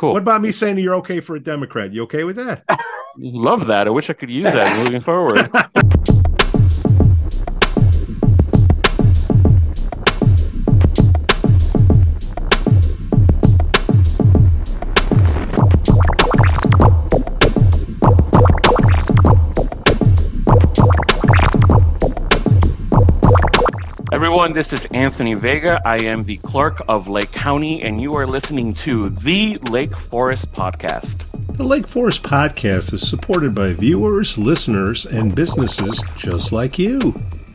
Cool. What about me saying you're okay for a Democrat? You okay with that? Love that. I wish I could use that moving forward. this is Anthony Vega. I am the clerk of Lake County, and you are listening to the Lake Forest Podcast. The Lake Forest Podcast is supported by viewers, listeners, and businesses just like you.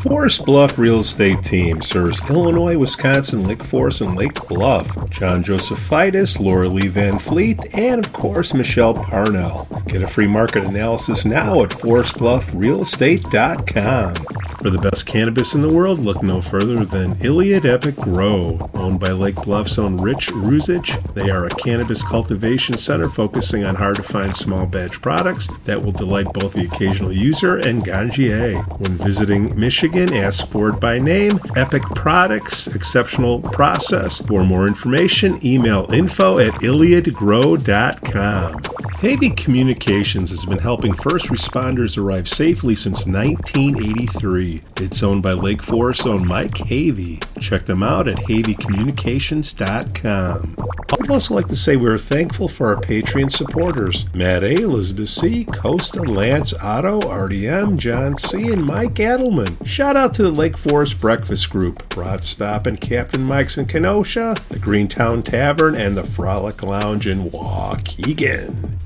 Forest Bluff Real Estate Team serves Illinois, Wisconsin, Lake Forest, and Lake Bluff. John Josephitis, Laura Lee Van Fleet, and of course Michelle Parnell. Get a free market analysis now at forestbluffrealestate.com. For the best cannabis in the world, look no further than Iliad Epic Grow. Owned by Lake Bluff's own Rich Ruzich, they are a cannabis cultivation center focusing on hard to find small batch products that will delight both the occasional user and ganjier. When visiting Michigan, ask for it by name. Epic Products, exceptional process. For more information, email info at iliadgrow.com. Havey Communications has been helping first responders arrive safely since 1983. It's owned by Lake Forest owned Mike Havey. Check them out at haveycommunications.com. I'd also like to say we're thankful for our Patreon supporters Matt A., Elizabeth C., Costa, Lance, Otto, RDM, John C., and Mike Adelman. Shout out to the Lake Forest Breakfast Group, Rod Stop and Captain Mike's in Kenosha, the Greentown Tavern, and the Frolic Lounge in Waukegan.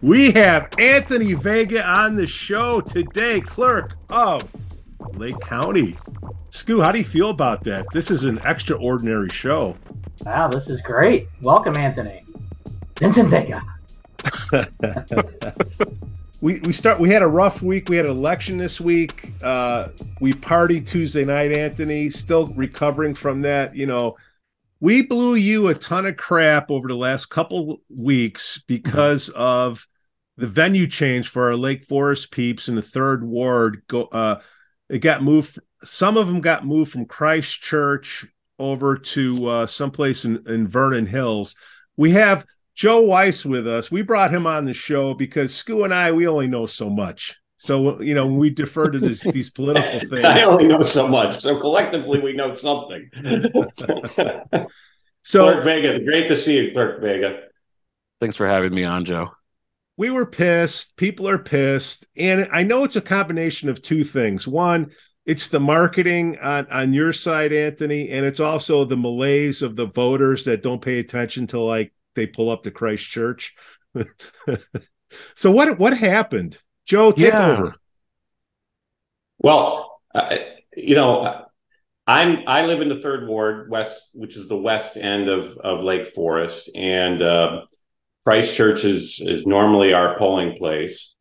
We have Anthony Vega on the show today, clerk of Lake County. Skoo, how do you feel about that? This is an extraordinary show. Wow, this is great. Welcome, Anthony. Vincent Vega. we we start we had a rough week. We had an election this week. Uh we partied Tuesday night, Anthony, still recovering from that, you know. We blew you a ton of crap over the last couple weeks because of the venue change for our Lake Forest peeps in the third ward. Go uh it got moved some of them got moved from Christ Church over to uh, someplace in, in Vernon Hills. We have Joe Weiss with us. We brought him on the show because Skoo and I, we only know so much. So, you know, when we defer to this, these political things. I only know so much. So collectively, we know something. so, Clerk Vega, great to see you, Clerk Vega. Thanks for having me on, Joe. We were pissed. People are pissed. And I know it's a combination of two things. One, it's the marketing on, on your side, Anthony, and it's also the malaise of the voters that don't pay attention to like they pull up to Christ Church. so what what happened, Joe? Take Yeah. over. Well, uh, you know, I'm I live in the third ward, west, which is the west end of of Lake Forest, and uh, Christ Church is is normally our polling place.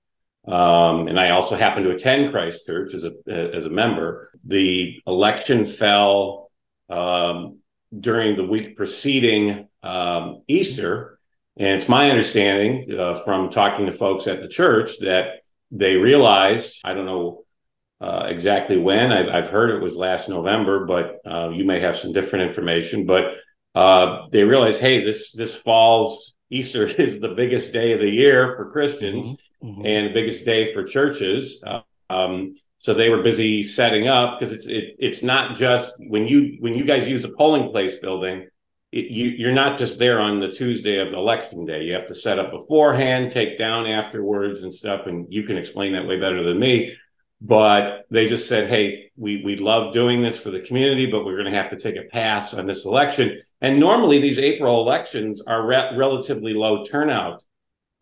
Um, and I also happen to attend Christ Church as a as a member. The election fell um, during the week preceding um, Easter, and it's my understanding uh, from talking to folks at the church that they realized I don't know uh, exactly when. I've, I've heard it was last November, but uh, you may have some different information. But uh, they realized, hey, this this falls Easter is the biggest day of the year for Christians Mhm. and the biggest day for churches. Um, so they were busy setting up because it's it, it's not just when you when you guys use a polling place building. It, you, you're not just there on the Tuesday of election day. You have to set up beforehand, take down afterwards, and stuff. And you can explain that way better than me but they just said, "Hey, we we love doing this for the community, but we're going to have to take a pass on this election." And normally, these April elections are re- relatively low turnout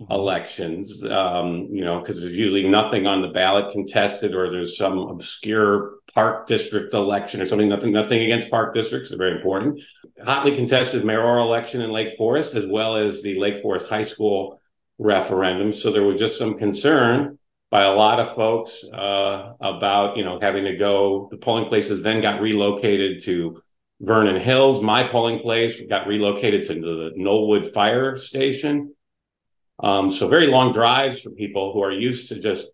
elections, um, you know, because there's usually nothing on the ballot contested, or there's some obscure park district election or something. Nothing, nothing against park districts; they're very important. Hotly contested mayoral election in Lake Forest, as well as the Lake Forest High School referendum. So there was just some concern by a lot of folks uh, about you know having to go. The polling places then got relocated to Vernon Hills. My polling place got relocated to the Knollwood Fire Station. Um, so very long drives for people who are used to just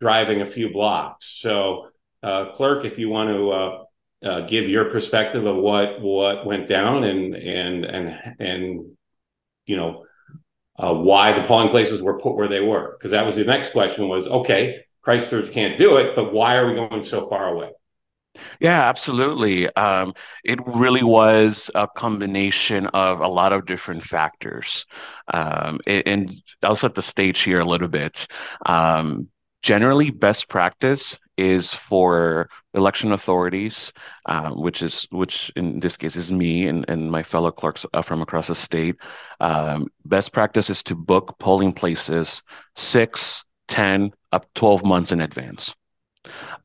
driving a few blocks. So, uh, clerk, if you want to uh, uh, give your perspective of what what went down and and and and you know uh, why the polling places were put where they were, because that was the next question was okay, Christ Church can't do it, but why are we going so far away? Yeah, absolutely. Um, it really was a combination of a lot of different factors. Um, and I'll set the stage here a little bit. Um, generally, best practice is for election authorities, uh, which is which in this case is me and, and my fellow clerks uh, from across the state. Um, best practice is to book polling places six, 10, up 12 months in advance.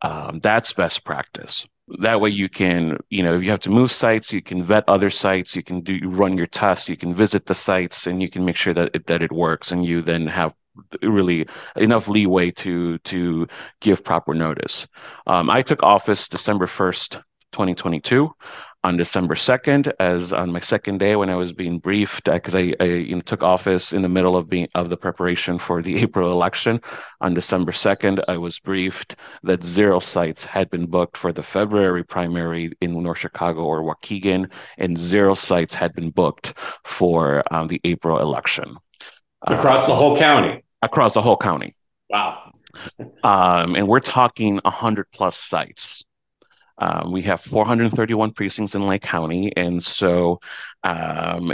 Um, that's best practice. That way you can, you know, if you have to move sites, you can vet other sites, you can do you run your tests, you can visit the sites, and you can make sure that it, that it works, and you then have really enough leeway to to give proper notice. Um, I took office December first, 2022 on December 2nd, as on my second day when I was being briefed, because uh, I, I you know, took office in the middle of being of the preparation for the April election. On December 2nd, I was briefed that zero sites had been booked for the February primary in North Chicago or Waukegan, and zero sites had been booked for um, the April election. Across the whole county. Across the whole county. Wow. um, and we're talking 100 plus sites. Um, we have 431 precincts in Lake County, and so, um,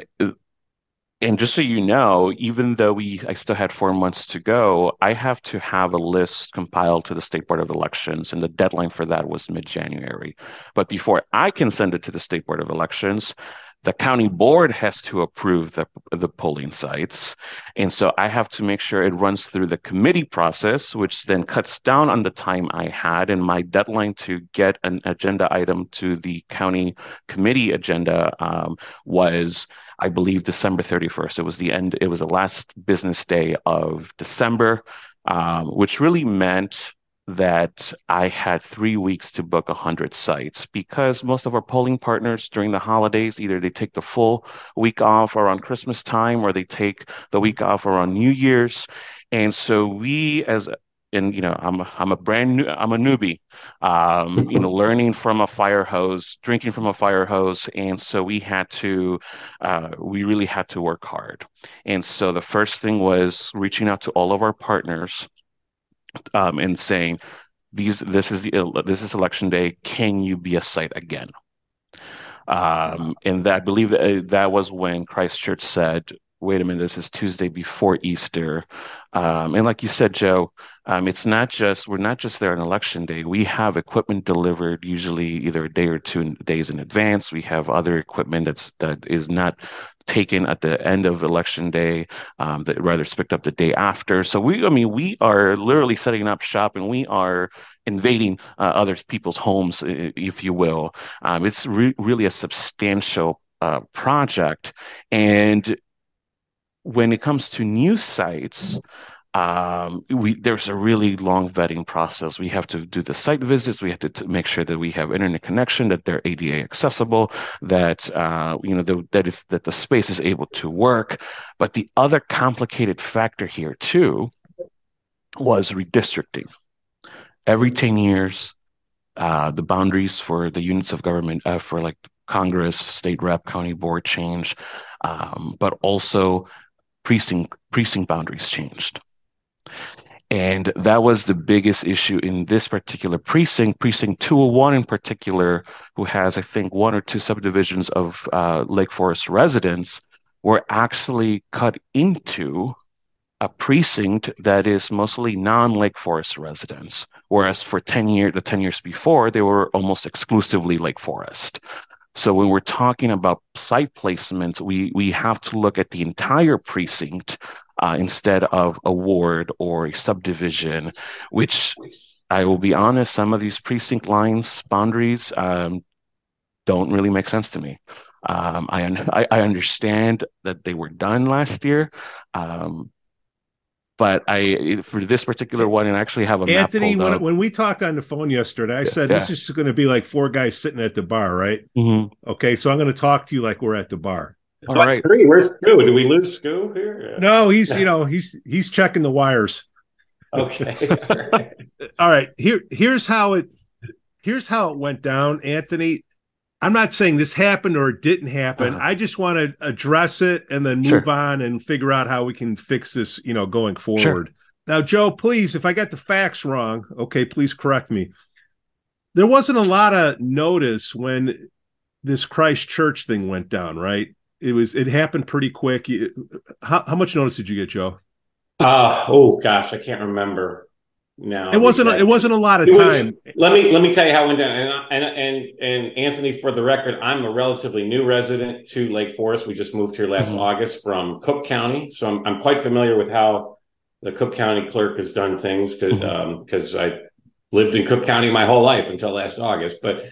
and just so you know, even though we I still had four months to go, I have to have a list compiled to the State Board of Elections, and the deadline for that was mid-January. But before I can send it to the State Board of Elections, the county board has to approve the, the polling sites. And so I have to make sure it runs through the committee process, which then cuts down on the time I had. And my deadline to get an agenda item to the county committee agenda um, was, I believe, December 31st. It was the end, it was the last business day of December, um, which really meant that I had three weeks to book 100 sites because most of our polling partners during the holidays either they take the full week off around Christmas time or they take the week off around New Year's. And so we as and you know I'm a, I'm a brand new I'm a newbie, um, you know, learning from a fire hose, drinking from a fire hose, and so we had to, uh, we really had to work hard. And so the first thing was reaching out to all of our partners um, and saying these this is the this is election day. Can you be a site again? Um, and that, I believe that, uh, that was when Christ Church said, "Wait a minute, this is Tuesday before Easter." Um, and like you said, Joe, um, it's not just we're not just there on election day. We have equipment delivered usually either a day or two days in advance. We have other equipment that's that is not taken at the end of election day, um, that rather it's picked up the day after. So we, I mean, we are literally setting up shop and we are invading uh, other people's homes, if you will. Um, it's re- really a substantial uh, project, and when it comes to new sites, um, we there's a really long vetting process. We have to do the site visits. We have to t- make sure that we have internet connection, that they're ADA accessible, that uh, you know the, that the space is able to work. But the other complicated factor here too was redistricting. Every ten years, uh, the boundaries for the units of government uh, for like Congress, state rep, county board change, um, but also precinct precinct boundaries changed. And that was the biggest issue in this particular precinct, precinct 201 in particular, who has, I think, one or two subdivisions of uh, Lake Forest residents, were actually cut into a precinct that is mostly non-Lake Forest residents, whereas for 10 years, the 10 years before, they were almost exclusively Lake Forest. So when we're talking about site placement, we we have to look at the entire precinct uh, instead of a ward or a subdivision, which I will be honest, some of these precinct lines, boundaries, um, don't really make sense to me. Um, I, I, I understand that they were done last year, um, but I for this particular one, and I actually have a Anthony. map When, when we talked on the phone yesterday, I said this is going to be like four guys sitting at the bar, right? Mm-hmm. Okay, so I'm going to talk to you like we're at the bar. All right. Three. Where's Skoo? Do we lose Skoo here? No, he's you know he's he's checking the wires. Okay. All right. All right. Here here's how it here's how it went down, Anthony. I'm not saying this happened or it didn't happen. Uh-huh. I just want to address it and then move Sure. on and figure out how we can fix this, you know, going forward. Now, Joe, please, if I got the facts wrong, okay, please correct me. There wasn't a lot of notice when this Christ Church thing went down, right? It was it happened pretty quick. How, how much notice did you get, Joe? Uh, oh gosh, I can't remember now. It wasn't a, it wasn't a lot of was- time. Let me let me tell you how it went down. And and and and Anthony, for the record, I'm a relatively new resident to Lake Forest. We just moved here last Mhm. August from Cook County, so I'm I'm quite familiar with how the Cook County clerk has done things because Mhm. I lived in Cook County my whole life until last August. But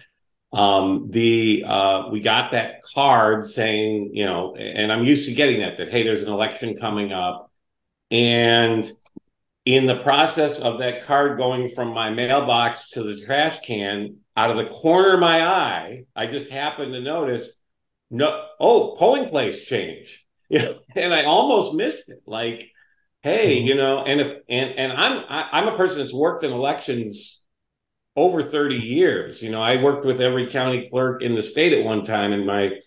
um, the uh, we got that card saying, you know, and I'm used to getting that that hey, there's an election coming up, and in the process of that card going from my mailbox to the trash can, out of the corner of my eye, I just happened to notice, no, oh, polling place change, know, and I almost missed it. Like, hey, Mhm. you know, and if and and I'm I, I'm a person that's worked in elections over 30 years. You know, I worked with every county clerk in the state at one time in my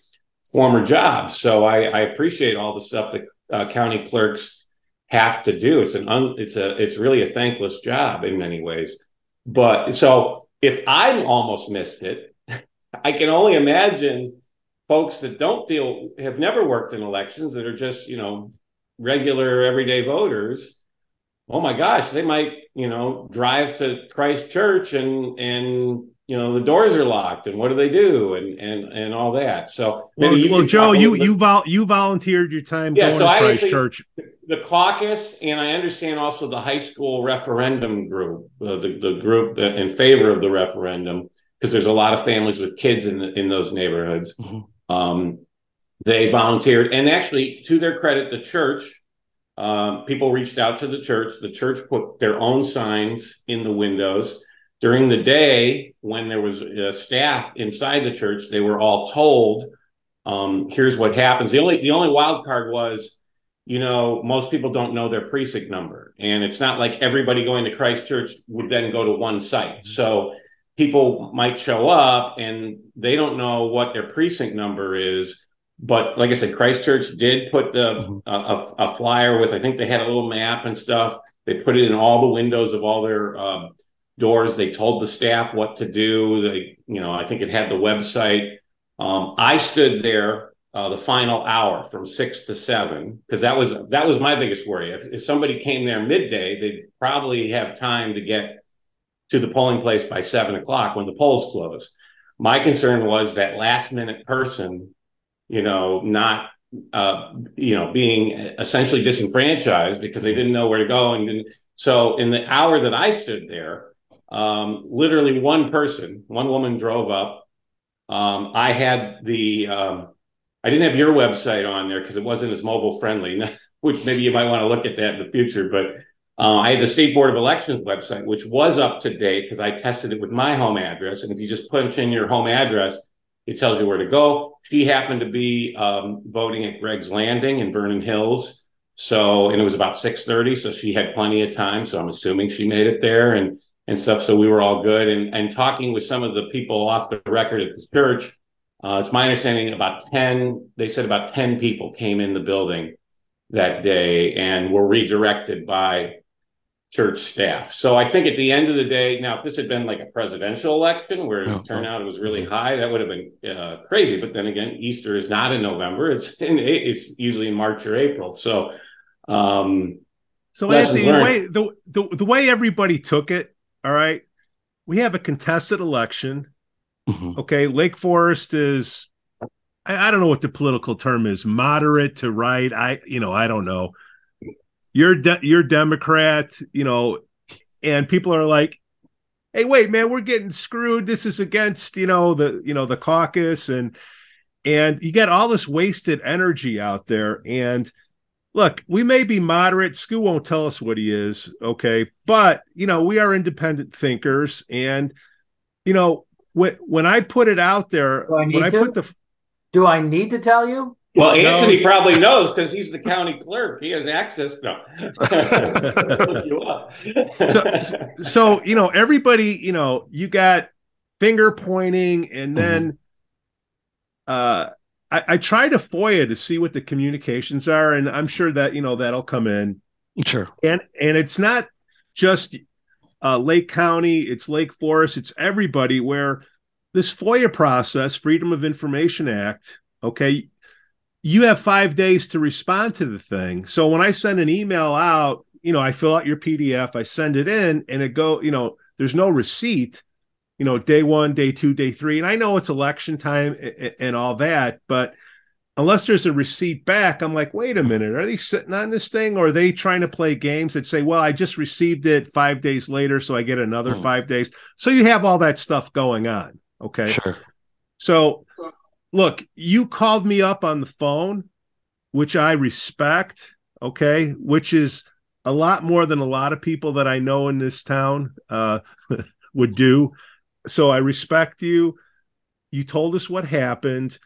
former job, so I, I appreciate all the stuff that uh, county clerks have to do. It's an un, it's a it's really a thankless job in many ways. But so if I almost missed it, I can only imagine folks that don't deal have never worked in elections that are just you know regular everyday voters. Oh my gosh, they might you know drive to Christ Church and and you know the doors are locked and what do they do and and and all that. So Well, you well Joe, you you vol- you volunteered your time Yeah, going so to I Christ actually- Church. the caucus, and I understand also the high school referendum group, uh, the the group that in favor of the referendum, because there's a lot of families with kids in in those neighborhoods. Mhm. Um, they volunteered, and actually, to their credit, the church. Um, people reached out to the church. The church put their own signs in the windows. During the day, when there was uh, staff inside the church, they were all told, um, "Here's what happens." The only the only wild card was you know, most people don't know their precinct number. And it's not like everybody going to Christ Church would then go to one site. So people might show up and they don't know what their precinct number is. But like I said, Christ Church did put the Mhm. a, a, a flyer with, I think they had a little map and stuff. They put it in all the windows of all their uh, doors. They told the staff what to do. They, you know, I think it had the website. Um, I stood there uh, the final hour from six to seven because that was that was my biggest worry. If, if somebody came there midday, they'd probably have time to get to the polling place by seven o'clock when the polls close. My concern was that last minute person, you know, not uh, you know being essentially disenfranchised because they didn't know where to go and. So in the hour that I stood there, um, literally one person, one woman drove up. Um, I had the um, I didn't have your website on there because it wasn't as mobile friendly, which maybe you might want to look at that in the future. But uh, I had the State Board of Elections website, which was up to date because I tested it with my home address. And if you just punch in your home address, it tells you where to go. She happened to be um, voting at Gregg's Landing in Vernon Hills. So, and it was about 6:30, so she had plenty of time. So I'm assuming she made it there and and stuff. So we were all good. And and talking with some of the people off the record at the church, uh, it's my understanding about 10, they said about 10 people came in the building that day and were redirected by church staff. So I think at the end of the day, now, if this had been like a presidential election where Oh, the turnout was really high, that would have been uh, crazy. But then again, Easter is not in November. It's in, it's usually in March or April. So, um, So Anthony, the way the, the the way everybody took it, all right. We have a contested election. Mhm. Okay, Lake Forest is I, I don't know what the political term is, moderate to right. I you know, I don't know. You're de- you're Democrat, you know, and people are like, "Hey, wait, man, we're getting screwed. This is against, you know, the you know, the caucus and and you get all this wasted energy out there and look, we may be moderate. Stu won't tell us what he is, okay? But you know, we are independent thinkers, and you know, when when I put it out there, when I to? put the Do I need to tell you? Well, No. Anthony probably knows because he's the county clerk. He has access. No. Look you up. so you know everybody you know you got finger pointing and then uh I, I try to FOIA to see what the communications are, and I'm sure that you know that'll come in. Sure. And and it's not just uh, Lake County, it's Lake Forest, it's everybody. Where this FOIA process, Freedom of Information Act, okay, you have five days to respond to the thing. So when I send an email out, you know, I fill out your PDF, I send it in, and it go, you know, there's no receipt you know, day one, day two, day three. And I know it's election time and, all that, but unless there's a receipt back, I'm like, wait a minute, are they sitting on this thing or are they trying to play games that say, well, I just received it five days later, so I get another Hmm. five days? So you have all that stuff going on. Okay. Sure. So look, you called me up on the phone, which I respect, okay, which is a lot more than a lot of people that I know in this town uh, would do. So I respect you. You told us what happened.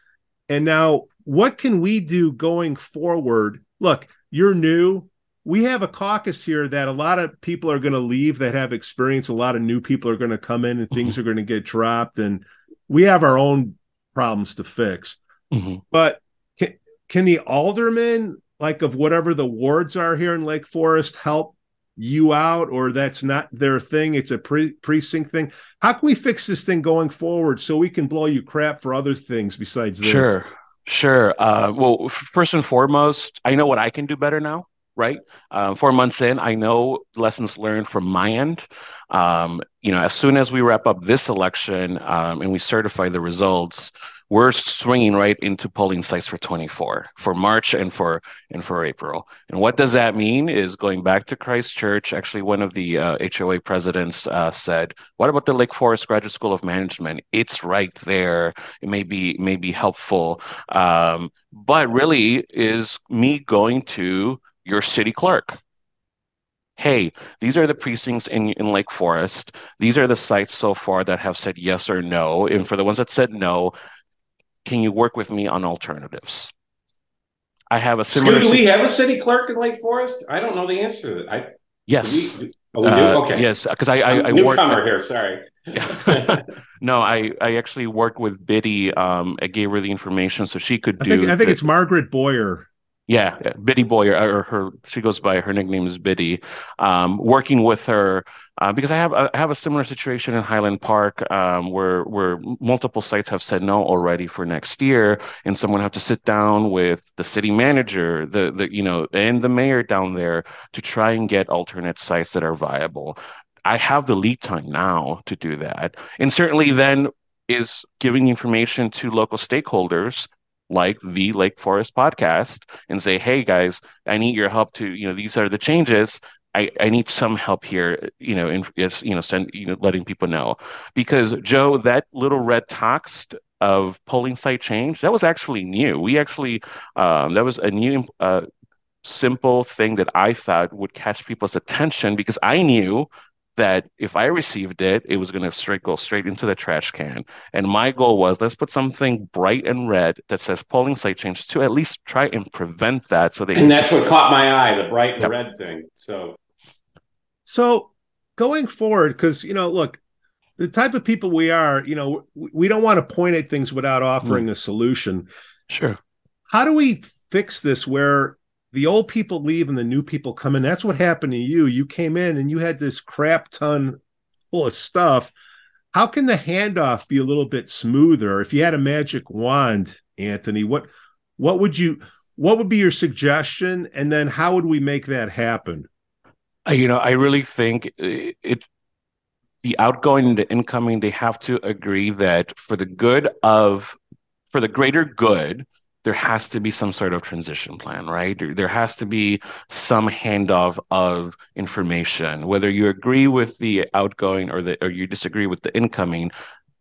And now, what can we do going forward? Look, you're new. We have a caucus here that a lot of people are going to leave that have experience. A lot of new people are going to come in and things are going to get dropped. And we have our own problems to fix. Mhm. But can, can the aldermen, like of whatever the wards are here in Lake Forest, help you out, or that's not their thing? It's a pre- precinct thing. How can we fix this thing going forward so we can blow you crap for other things besides this? Sure, sure. Uh, well, f- first and foremost, I know what I can do better now, right? Um, four months in, I know lessons learned from my end. Um, you know, as soon as we wrap up this election um, and we certify the results, we're swinging right into polling sites for 24 for March and for and for April. And what does that mean? Is going back to Christ Church. Actually, one of the uh, HOA presidents uh, said, "What about the Lake Forest Graduate School of Management? It's right there. It may be may be helpful." Um, but really, is me going to your city clerk. Hey, these are the precincts in, in Lake Forest. These are the sites so far that have said yes or no. And for the ones that said no, can you work with me on alternatives? I have a similar. Stu, do we have a city clerk in Lake Forest? I don't know the answer to that. I, do yes. we, do, oh, we do? Uh, okay. Yes, because I, I, I work. Newcomer here, sorry. no, I, I actually worked with Biddy. Um, I gave her the information so she could I do. think I think the- it's Margaret Boyer. Yeah, Biddy Boy, or her, she goes by her nickname is Biddy. Um, working with her uh, because I have I have a similar situation in Highland Park um, where where multiple sites have said no already for next year, and someone have to sit down with the city manager, the the you know, and the mayor down there to try and get alternate sites that are viable. I have the lead time now to do that, and certainly then is giving information to local stakeholders like the Lake Forest podcast and say, hey guys, I need your help to, you know, these are the changes. I, I need some help here, you know, in, is, you know, send, you know, letting people know. Because Joe, that little red text of polling site change, that was actually new. We actually, um, that was a new, uh, simple thing that I thought would catch people's attention because I knew that if I received it, it was going to straight go straight into the trash can. And my goal was let's put something bright and red that says polling site change to at least try and prevent that. So they and that's what caught my eye, the bright and Yep. red thing. So So going forward, because you know, look, the type of people we are, you know, we, we don't want to point at things without hmm. offering a solution. sure. How do we fix this where the old people leave and the new people come in? That's what happened to you. You came in and you had this crap ton full of stuff. How can the handoff be a little bit smoother? If you had a magic wand, Anthony, what what would you what would be your suggestion? And then how would we make that happen? Uh, You know, I really think it, it the outgoing and the incoming, they have to agree that for the good of, for the greater good, there has to be some sort of transition plan, right? There, there has to be some handoff of information, whether you agree with the outgoing or the or you disagree with the incoming.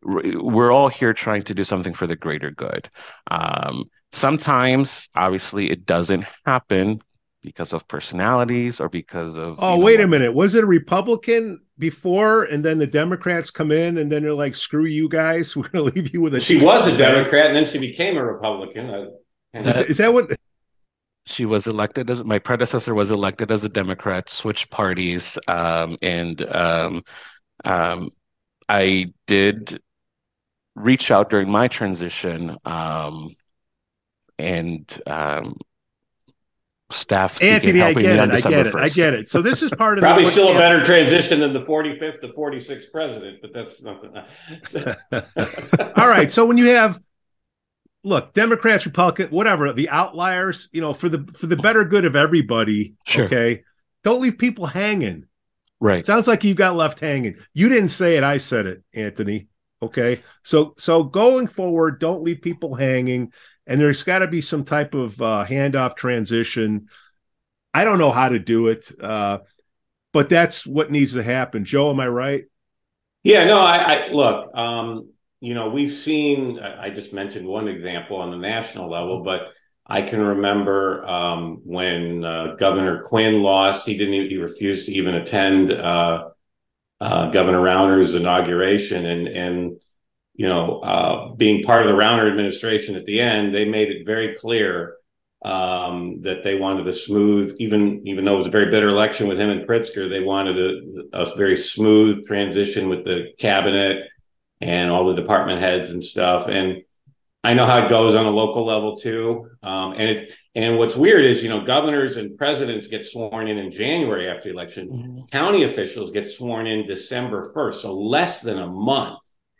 We're all here trying to do something for the greater good. Um, sometimes, obviously, it doesn't happen because of personalities or because of. Oh, you know, wait a minute. Was it a Republican before, and then the Democrats come in, and then they're like, "Screw you guys, we're going to leave you with a." She was a Democrat, and then she became a Republican. Is, is that what? she was elected as my predecessor was elected as a Democrat, switched parties, um, and um, um, I did reach out during my transition, um, and um, staff Anthony, I get it. I December get it. I get it. So this is part of Probably the, still a better transition than the 45th to 46th president, but that's nothing. All right. So when you have look, Democrats, Republican, whatever, the outliers, you know, for the for the better good of everybody, Sure. okay. Don't leave people hanging. Right. Sounds like you got left hanging. You didn't say it, I said it, Anthony. Okay. So so going forward, don't leave people hanging. And there's got to be some type of uh, handoff transition. I don't know how to do it, uh, but that's what needs to happen. Joe, am I right? Yeah, no, I, I look, um, you know, we've seen, I just mentioned one example on the national level, but I can remember um, when uh, Governor Quinn lost, he didn't, he refused to even attend uh, uh, Governor Rauner's inauguration. And, and you know, uh, being part of the Rauner administration at the end, they made it very clear um, that they wanted a smooth, even even though it was a very bitter election with him and Pritzker, they wanted a, a very smooth transition with the cabinet and all the department heads and stuff. And I know how it goes on a local level too. Um, and it's and what's weird is you know governors and presidents get sworn in in January after the election. Mhm. County officials get sworn in December first, so less than a month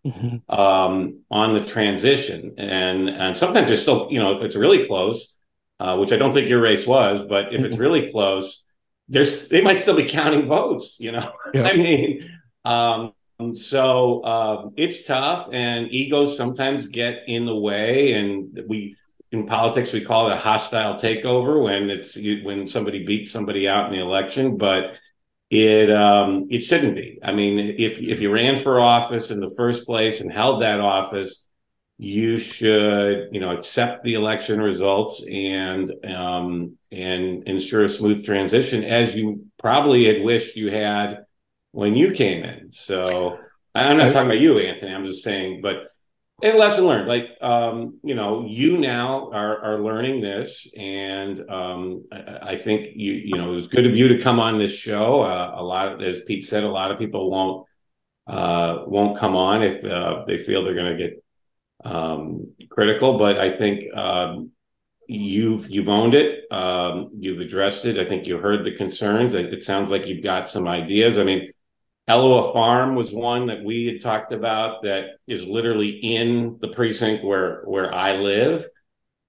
Mhm. um, on the transition. And and sometimes there's still, you know, if it's really close, uh, which I don't think your race was, but if it's really close, there's they might still be counting votes. You know, Yeah. I mean, um, so um, it's tough, and egos sometimes get in the way, and we. In politics, we call it a hostile takeover when it's when somebody beats somebody out in the election. But it um it shouldn't be. I mean if if you ran for office in the first place and held that office you should you know accept the election results and um and ensure a smooth transition as you probably had wished you had when you came in. So i'm not talking about you anthony. I'm just saying but and lesson learned like um you know you now are are learning this and um i, I think you you know it was good of you to come on this show. Uh, a lot as pete said a lot of people won't uh won't come on if uh, they feel they're going to get um critical but i think um you've you've owned it um you've addressed it. I think you heard the concerns. It, it sounds like you've got some ideas. I mean Elawa Farm was one that we had talked about that is literally in the precinct where where I live.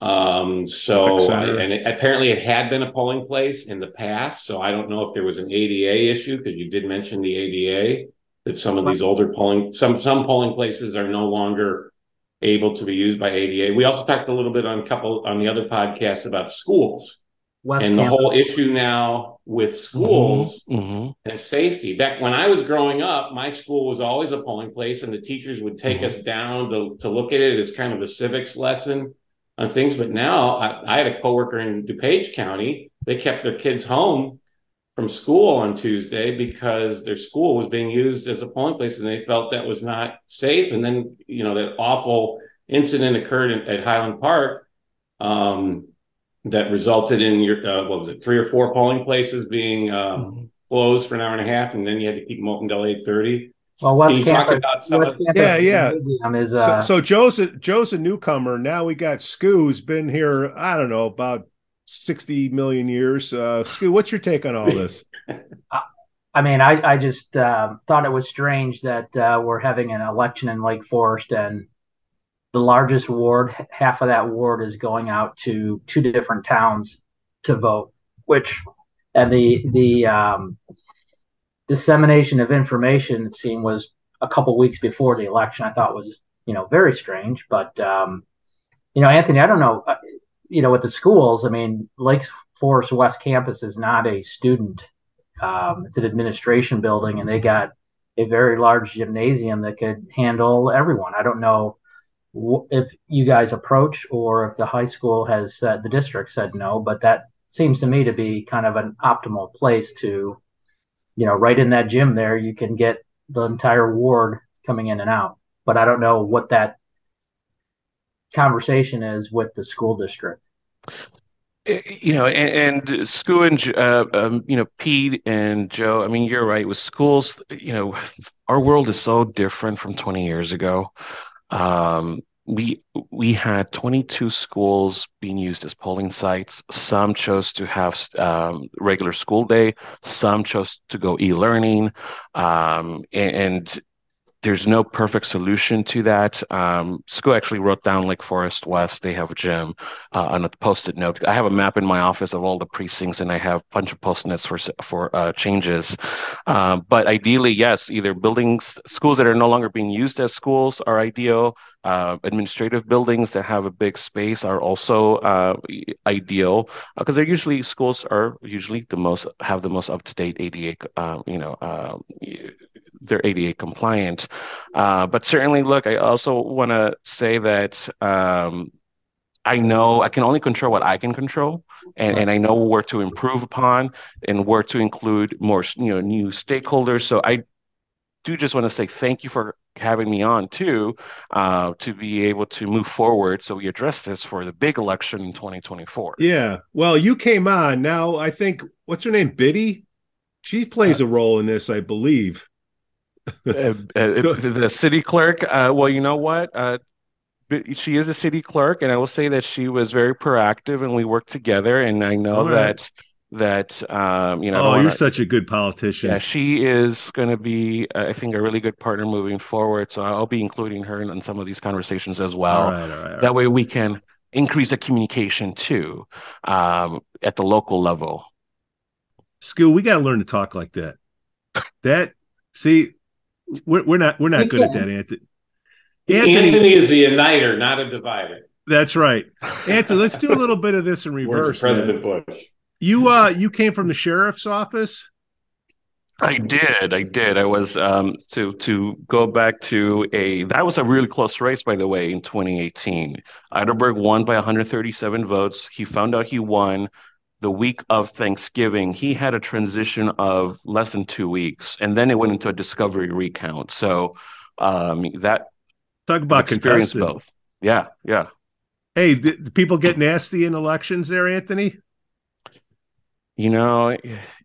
Um, so I, and it, apparently it had been a polling place in the past. So I don't know if there was an ADA issue because you did mention the ADA that some of these older polling some some polling places are no longer able to be used by ADA. We also talked a little bit on a couple on the other podcasts about schools West and the Campus. whole issue now with schools Mhm. and safety. Back when I was growing up, my school was always a polling place, and the teachers would take Mhm. us down to, to look at it as kind of a civics lesson on things. But now I, I had a coworker in DuPage County. They kept their kids home from school on Tuesday because their school was being used as a polling place, and they felt that was not safe. And then, you know, that awful incident occurred in, at Highland Park. Um, that resulted in your uh, what was it three or four polling places being um, Mhm. closed for an hour and a half, and then you had to keep them open until eight thirty. Well, West Can you talk about some West of- Campus Yeah, yeah. Is uh, so, so Joe's a, Joe's a newcomer. Now we got Skoo, who's been here. I don't know about sixty million years. Uh, Skoo, what's your take on all this? I mean, I, I just uh, thought it was strange that uh, we're having an election in Lake Forest and the largest ward, half of that ward is going out to two different towns to vote, which, and the, the um, dissemination of information, it seemed, was a couple weeks before the election. I thought was, you know, very strange. But, um, you know, Anthony, I don't know, uh, you know, with the schools, I mean, Lakes Forest West Campus is not a student um, it's an administration building, and they got a very large gymnasium that could handle everyone. I don't know if you guys approach or if the high school has said the district said no, but that seems to me to be kind of an optimal place to, you know, right in that gym there, you can get the entire ward coming in and out. But I don't know what that conversation is with the school district. Eh, you know, and, and and uh, um, you know Pete and Joe. I mean, you're right. With schools, you know, our world is so different from 20 years ago. Um, we we had 22 schools being used as polling sites. Some chose to have um, regular school day. Some chose to go e-learning, um, and, and, there's no perfect solution to that. Um, Skoo actually wrote down Lake Forest West. They have a gym uh, on a post-it note. I have a map in my office of all the precincts, and I have a bunch of post-its for for uh, changes. Uh, but ideally, yes, either buildings, schools that are no longer being used as schools are ideal. Uh, administrative buildings that have a big space are also uh, ideal because they're usually schools are usually the most have the most up to date ADA, uh, you know, um, they're ADA compliant. Uh, but certainly, look, I also want to say that um, I know I can only control what I can control, and, and I know where to improve upon and where to include more, you know, new stakeholders. So I do just want to say thank you for having me on too, uh, to be able to move forward so we address this for the big election in 2024. Yeah. Well, you came on. Now I think what's her name? Biddy? She plays uh, a role in this, I believe. Uh, uh so, the city clerk. Uh, well, you know what? Uh, she is a city clerk, and I will say that she was very proactive, and we worked together. And I know right. that that um, you know. Oh, you're such a good politician. Yeah, she is going to be, I think, a really good partner moving forward. So I'll be including her in, in some of these conversations as well. All right, all right, all that way we can increase the communication too um, at the local level. Skoo, we got to learn to talk like that. That see, we're, we're not we're not good at that, Anthony. Anthony. Anthony is a uniter, not a divider. That's right, Anthony. Let's do a little bit of this in reverse. President man. Bush. You uh you came from the sheriff's office. I did. I did. I was um, to to go back to a that was a really close race, by the way, in 2018. Idleburg won by 137 votes. He found out he won the week of Thanksgiving, he had a transition of less than two weeks, and then it went into a discovery recount. So um, that talk about experience both. Yeah, yeah. Hey, do people get nasty in elections there, Anthony? You know,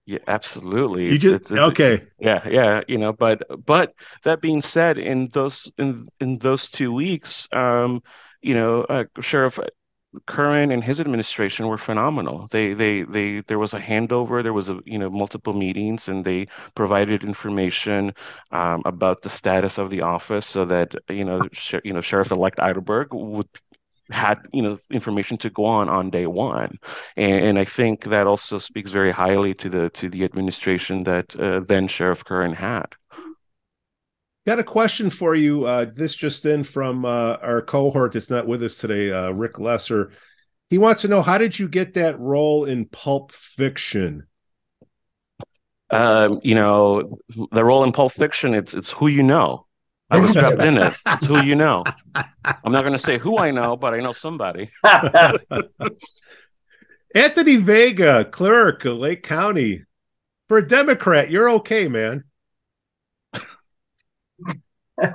yeah, absolutely. You just it's, it's, okay. Yeah, yeah. You know, but but that being said, in those in in those two weeks, um, you know, uh, Sheriff Curran and his administration were phenomenal. They they they there was a handover, there was a you know multiple meetings, and they provided information um, about the status of the office, so that you know sh- you know Sheriff Elect Idleburg would had you know information to go on on day one, and, and I think that also speaks very highly to the to the administration that uh, then Sheriff Curran had. Got a question for you. Uh, this just in from uh, our cohort that's not with us today, uh, Rick Lesser. He wants to know how did you get that role in Pulp Fiction? Um, you know, the role in Pulp Fiction, it's it's who you know. I was dropped in it. It's who you know. I'm not going to say who I know, but I know somebody. Anthony Vega, clerk of Lake County. For a Democrat, you're okay, man.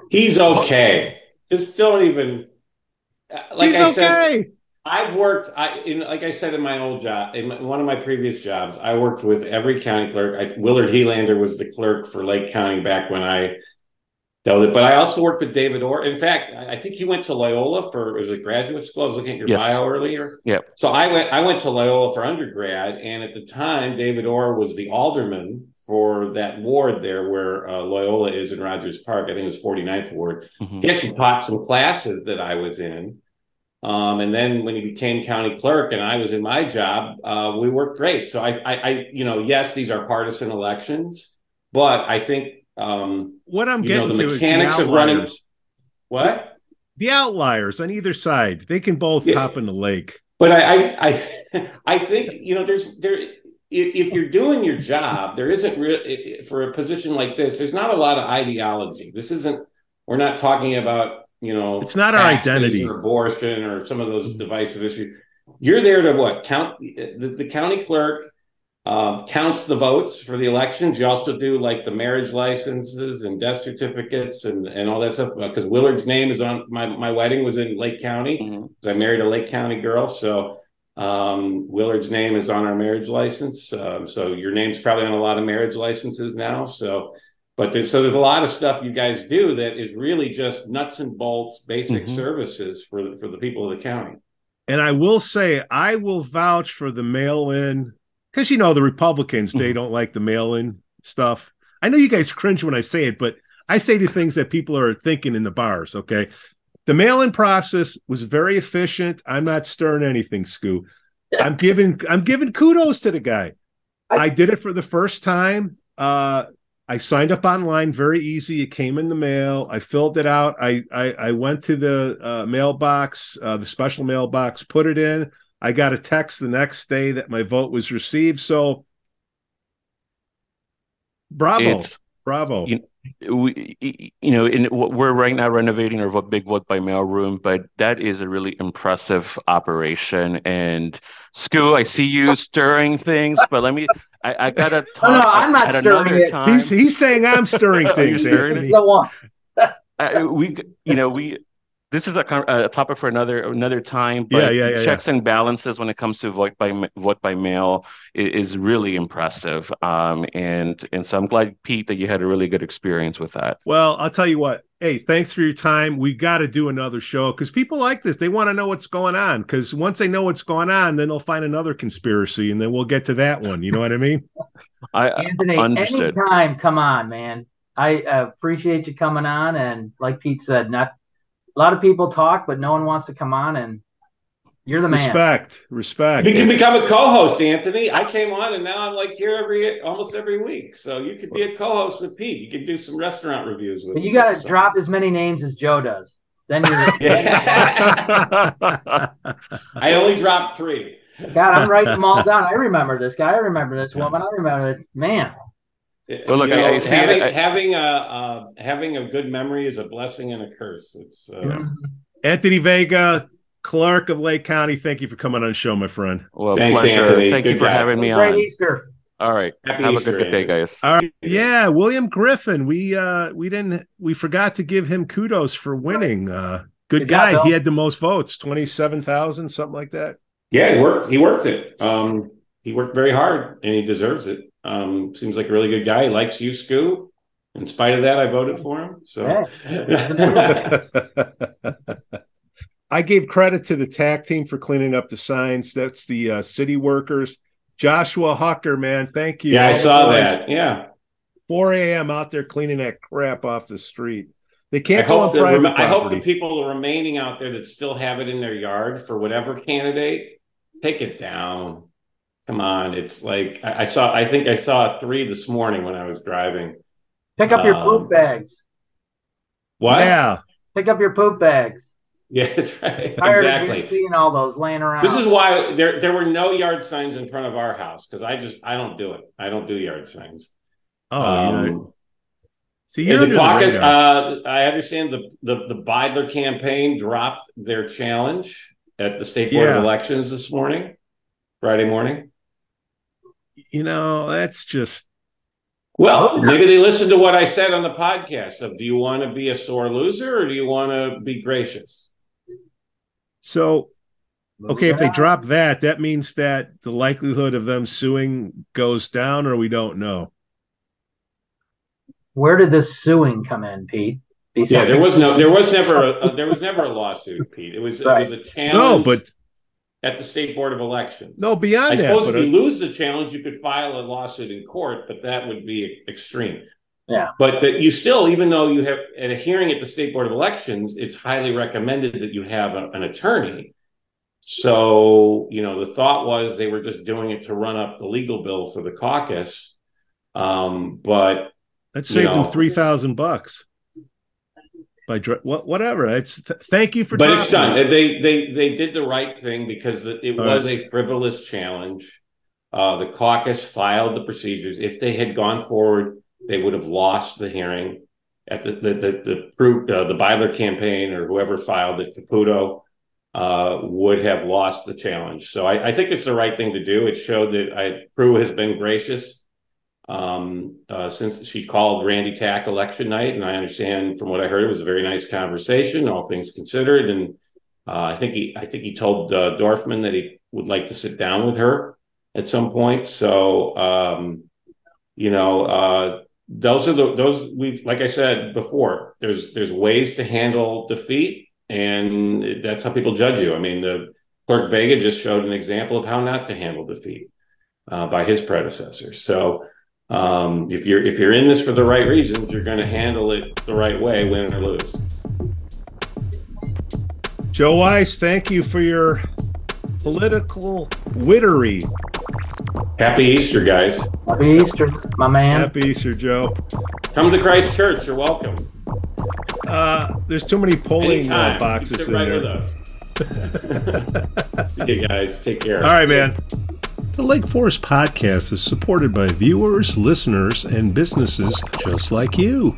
He's okay. Just don't even. Like He's I said, okay. I've worked. I in like I said in my old job, in one of my previous jobs, I worked with every county clerk. I, Willard Helander was the clerk for Lake County back when I dealt it. But I also worked with David Orr. In fact, I think he went to Loyola for was a graduate school. I was looking at your yes. bio earlier. Yeah. So I went. I went to Loyola for undergrad, and at the time, David Orr was the alderman for that ward there where uh, Loyola is in Rogers Park. I think it was 49th Ward. Mm-hmm. He actually taught some classes that I was in. Um, and then when he became county clerk and I was in my job, uh, we worked great. So I, I, I, you know, yes, these are partisan elections, but I think um, what I'm getting know, the mechanics the of running. What? The outliers on either side, they can both yeah. hop in the lake. But I, I, I, I think you know, there's there if you're doing your job, there isn't real for a position like this. There's not a lot of ideology. This isn't. We're not talking about you know. It's not our identity or abortion or some of those divisive issues. you're there to what count the, the county clerk um, counts the votes for the elections. You also do like the marriage licenses and death certificates and, and all that stuff. Because Willard's name is on my my wedding was in Lake County. Mm-hmm. I married a Lake County girl, so um, Willard's name is on our marriage license. Um, so your name's probably on a lot of marriage licenses now. So, but there's, so there's a lot of stuff you guys do that is really just nuts and bolts, basic mm-hmm. services for for the people of the county. And I will say, I will vouch for the mail in because you know the Republicans they mm-hmm. don't like the mail-in stuff. I know you guys cringe when I say it, but I say the things that people are thinking in the bars. Okay, the mail-in process was very efficient. I'm not stirring anything, Skoo. I'm giving I'm giving kudos to the guy. I, I did it for the first time. Uh, I signed up online, very easy. It came in the mail. I filled it out. I I, I went to the uh, mailbox, uh, the special mailbox, put it in. I got a text the next day that my vote was received. So, bravo, it's, bravo. You, we, you know, in, we're right now renovating our big vote by mail room, but that is a really impressive operation. And Skoo, I see you stirring things, but let me. I, I gotta talk. no, no, I'm not stirring it. Time. He's he's saying I'm stirring things. stirring it? uh, we, you know, we this is a, a, topic for another another time. But yeah, yeah, yeah, checks yeah. and balances when it comes to vote by vote by mail is, is really impressive. Um, and and so I'm glad Pete that you had a really good experience with that. Well, I'll tell you what. Hey, thanks for your time. We got to do another show because people like this. They want to know what's going on. Because once they know what's going on, then they'll find another conspiracy, and then we'll get to that one. You know what I mean? I Anthony, understood. anytime, come on, man. I appreciate you coming on, and like Pete said, not a lot of people talk, but no one wants to come on and you're the man. Respect, respect. You can become a co-host, Anthony. I came on, and now I'm like here every almost every week. So you could be a co-host with Pete. You could do some restaurant reviews with. But you got to drop as many names as Joe does. Then you. I only dropped three. God, I'm writing them all down. I remember this guy. I remember this woman. I remember it. Man. Well, look, you know, I, I having I, having a uh, having a good memory is a blessing and a curse. It's uh... Mm-hmm. Anthony Vega, Clark of Lake County. Thank you for coming on the show, my friend. Well, Thanks, pleasure. Anthony. Thank good you for guy. having me Great on. Easter. All right. Happy Have Easter, a good, good day, guys. All right. Yeah, William Griffin. We uh we didn't we forgot to give him kudos for winning. Uh good, good guy. Job, he had the most votes, 27,000, something like that. Yeah, he worked. He worked it. Um he worked very hard and he deserves it. Um, seems like a really good guy. He likes you, Skoo. In spite of that, I voted for him. So I gave credit to the TAC team for cleaning up the signs. That's the uh, city workers. Joshua Hucker, man, thank you. Yeah, All I saw boys. that. Yeah. 4 a.m. out there cleaning that crap off the street. They can't I go on private rem- I hope the people remaining out there that still have it in their yard for whatever candidate, take it down. Come on, it's like I, I, saw. I think I saw three this morning when I was driving. Pick up your um, poop bags. What? Yeah. Pick up your poop bags. Yeah, that's right. Tired exactly. seeing all those laying around. This is why there there were no yard signs in front of our house because I just I don't do it. I don't do yard signs. Oh, um, See, you're the caucus. The uh, I understand the the the Beidler campaign dropped their challenge at the state board yeah. of elections this morning, Friday morning you know, that's just. Well, maybe they listened to what I said on the podcast of do you want to be a sore loser or do you want to be gracious? So, okay, if they drop that, that means that the likelihood of them suing goes down or we don't know. Where did this suing come in, Pete? Besides yeah, there was no, there was never a, there was never a lawsuit, Pete. It was right. it was a challenge. No, but at the state board of elections. No, beyond I that. suppose if you lose the challenge, you could file a lawsuit in court, but that would be extreme. Yeah. But that you still, even though you have at a hearing at the state board of elections, it's highly recommended that you have a, an attorney. So, you know, the thought was they were just doing it to run up the legal bill for the caucus. Um, but that saved you know, them three thousand bucks by whatever. It's th- thank you for. But it's done. It. They they they did the right thing because it was right. a frivolous challenge. Uh, the caucus filed the procedures. If they had gone forward, they would have lost the hearing at the the the the, the, uh, the Beidler campaign or whoever filed it, Caputo. uh, would have lost the challenge. So I, I, think it's the right thing to do. It showed that I, Prue has been gracious um, uh, since she called Randy Tack election night, and I understand from what I heard it was a very nice conversation, all things considered. And uh, I think he I think he told uh, Dorfman that he would like to sit down with her at some point. So um, you know uh, those are the those we've like I said before. There's there's ways to handle defeat and that's how people judge you. I mean, the clerk Vega just showed an example of how not to handle defeat uh, by his predecessor. So um, if you're if you're in this for the right reasons, you're going to handle it the right way, win or lose. Joe Weiss, thank you for your political wittery. Happy Easter, guys. Happy Easter, my man. Happy Easter, Joe. Come to Christ Church. You're welcome. Uh, there's too many polling uh, boxes in right there. See you guys. Take care. All right, man. The Lake Forest Podcast is supported by viewers, listeners, and businesses just like you.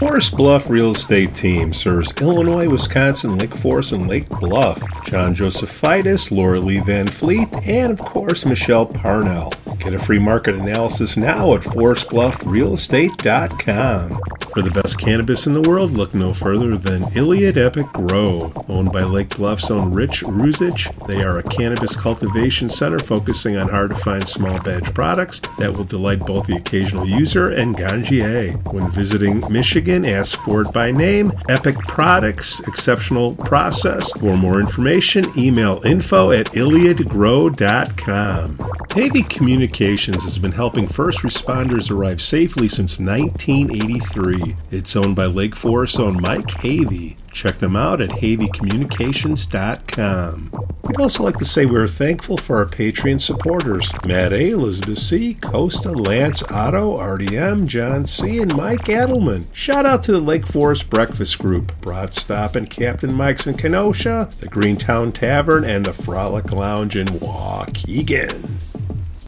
Forest Bluff Real Estate Team serves Illinois, Wisconsin, Lake Forest, and Lake Bluff. John Josephitis, Laura Lee Van Fleet, and of course Michelle Parnell. Get a free market analysis now at forestbluffrealestate.com. For the best cannabis in the world, look no further than Iliad Epic Grow. Owned by Lake Bluff's own Rich Ruzich, they are a cannabis cultivation center focusing on hard to find small batch products that will delight both the occasional user and ganjier. When visiting Michigan, ask for it by name. Epic Products, exceptional process. For more information, email info at iliadgrow.com. Havey Communications has been helping first responders arrive safely since 1983. It's owned by Lake Forest own Mike Havey. Check them out at HaveyCommunications.com. We'd also like to say we're thankful for our Patreon supporters Matt A., Elizabeth C., Costa, Lance Otto, RDM, John C., and Mike Adelman. Shout out to the Lake Forest Breakfast Group, Brat Stop and Captain Mike's in Kenosha, the Greentown Tavern, and the Frolic Lounge in Waukegan.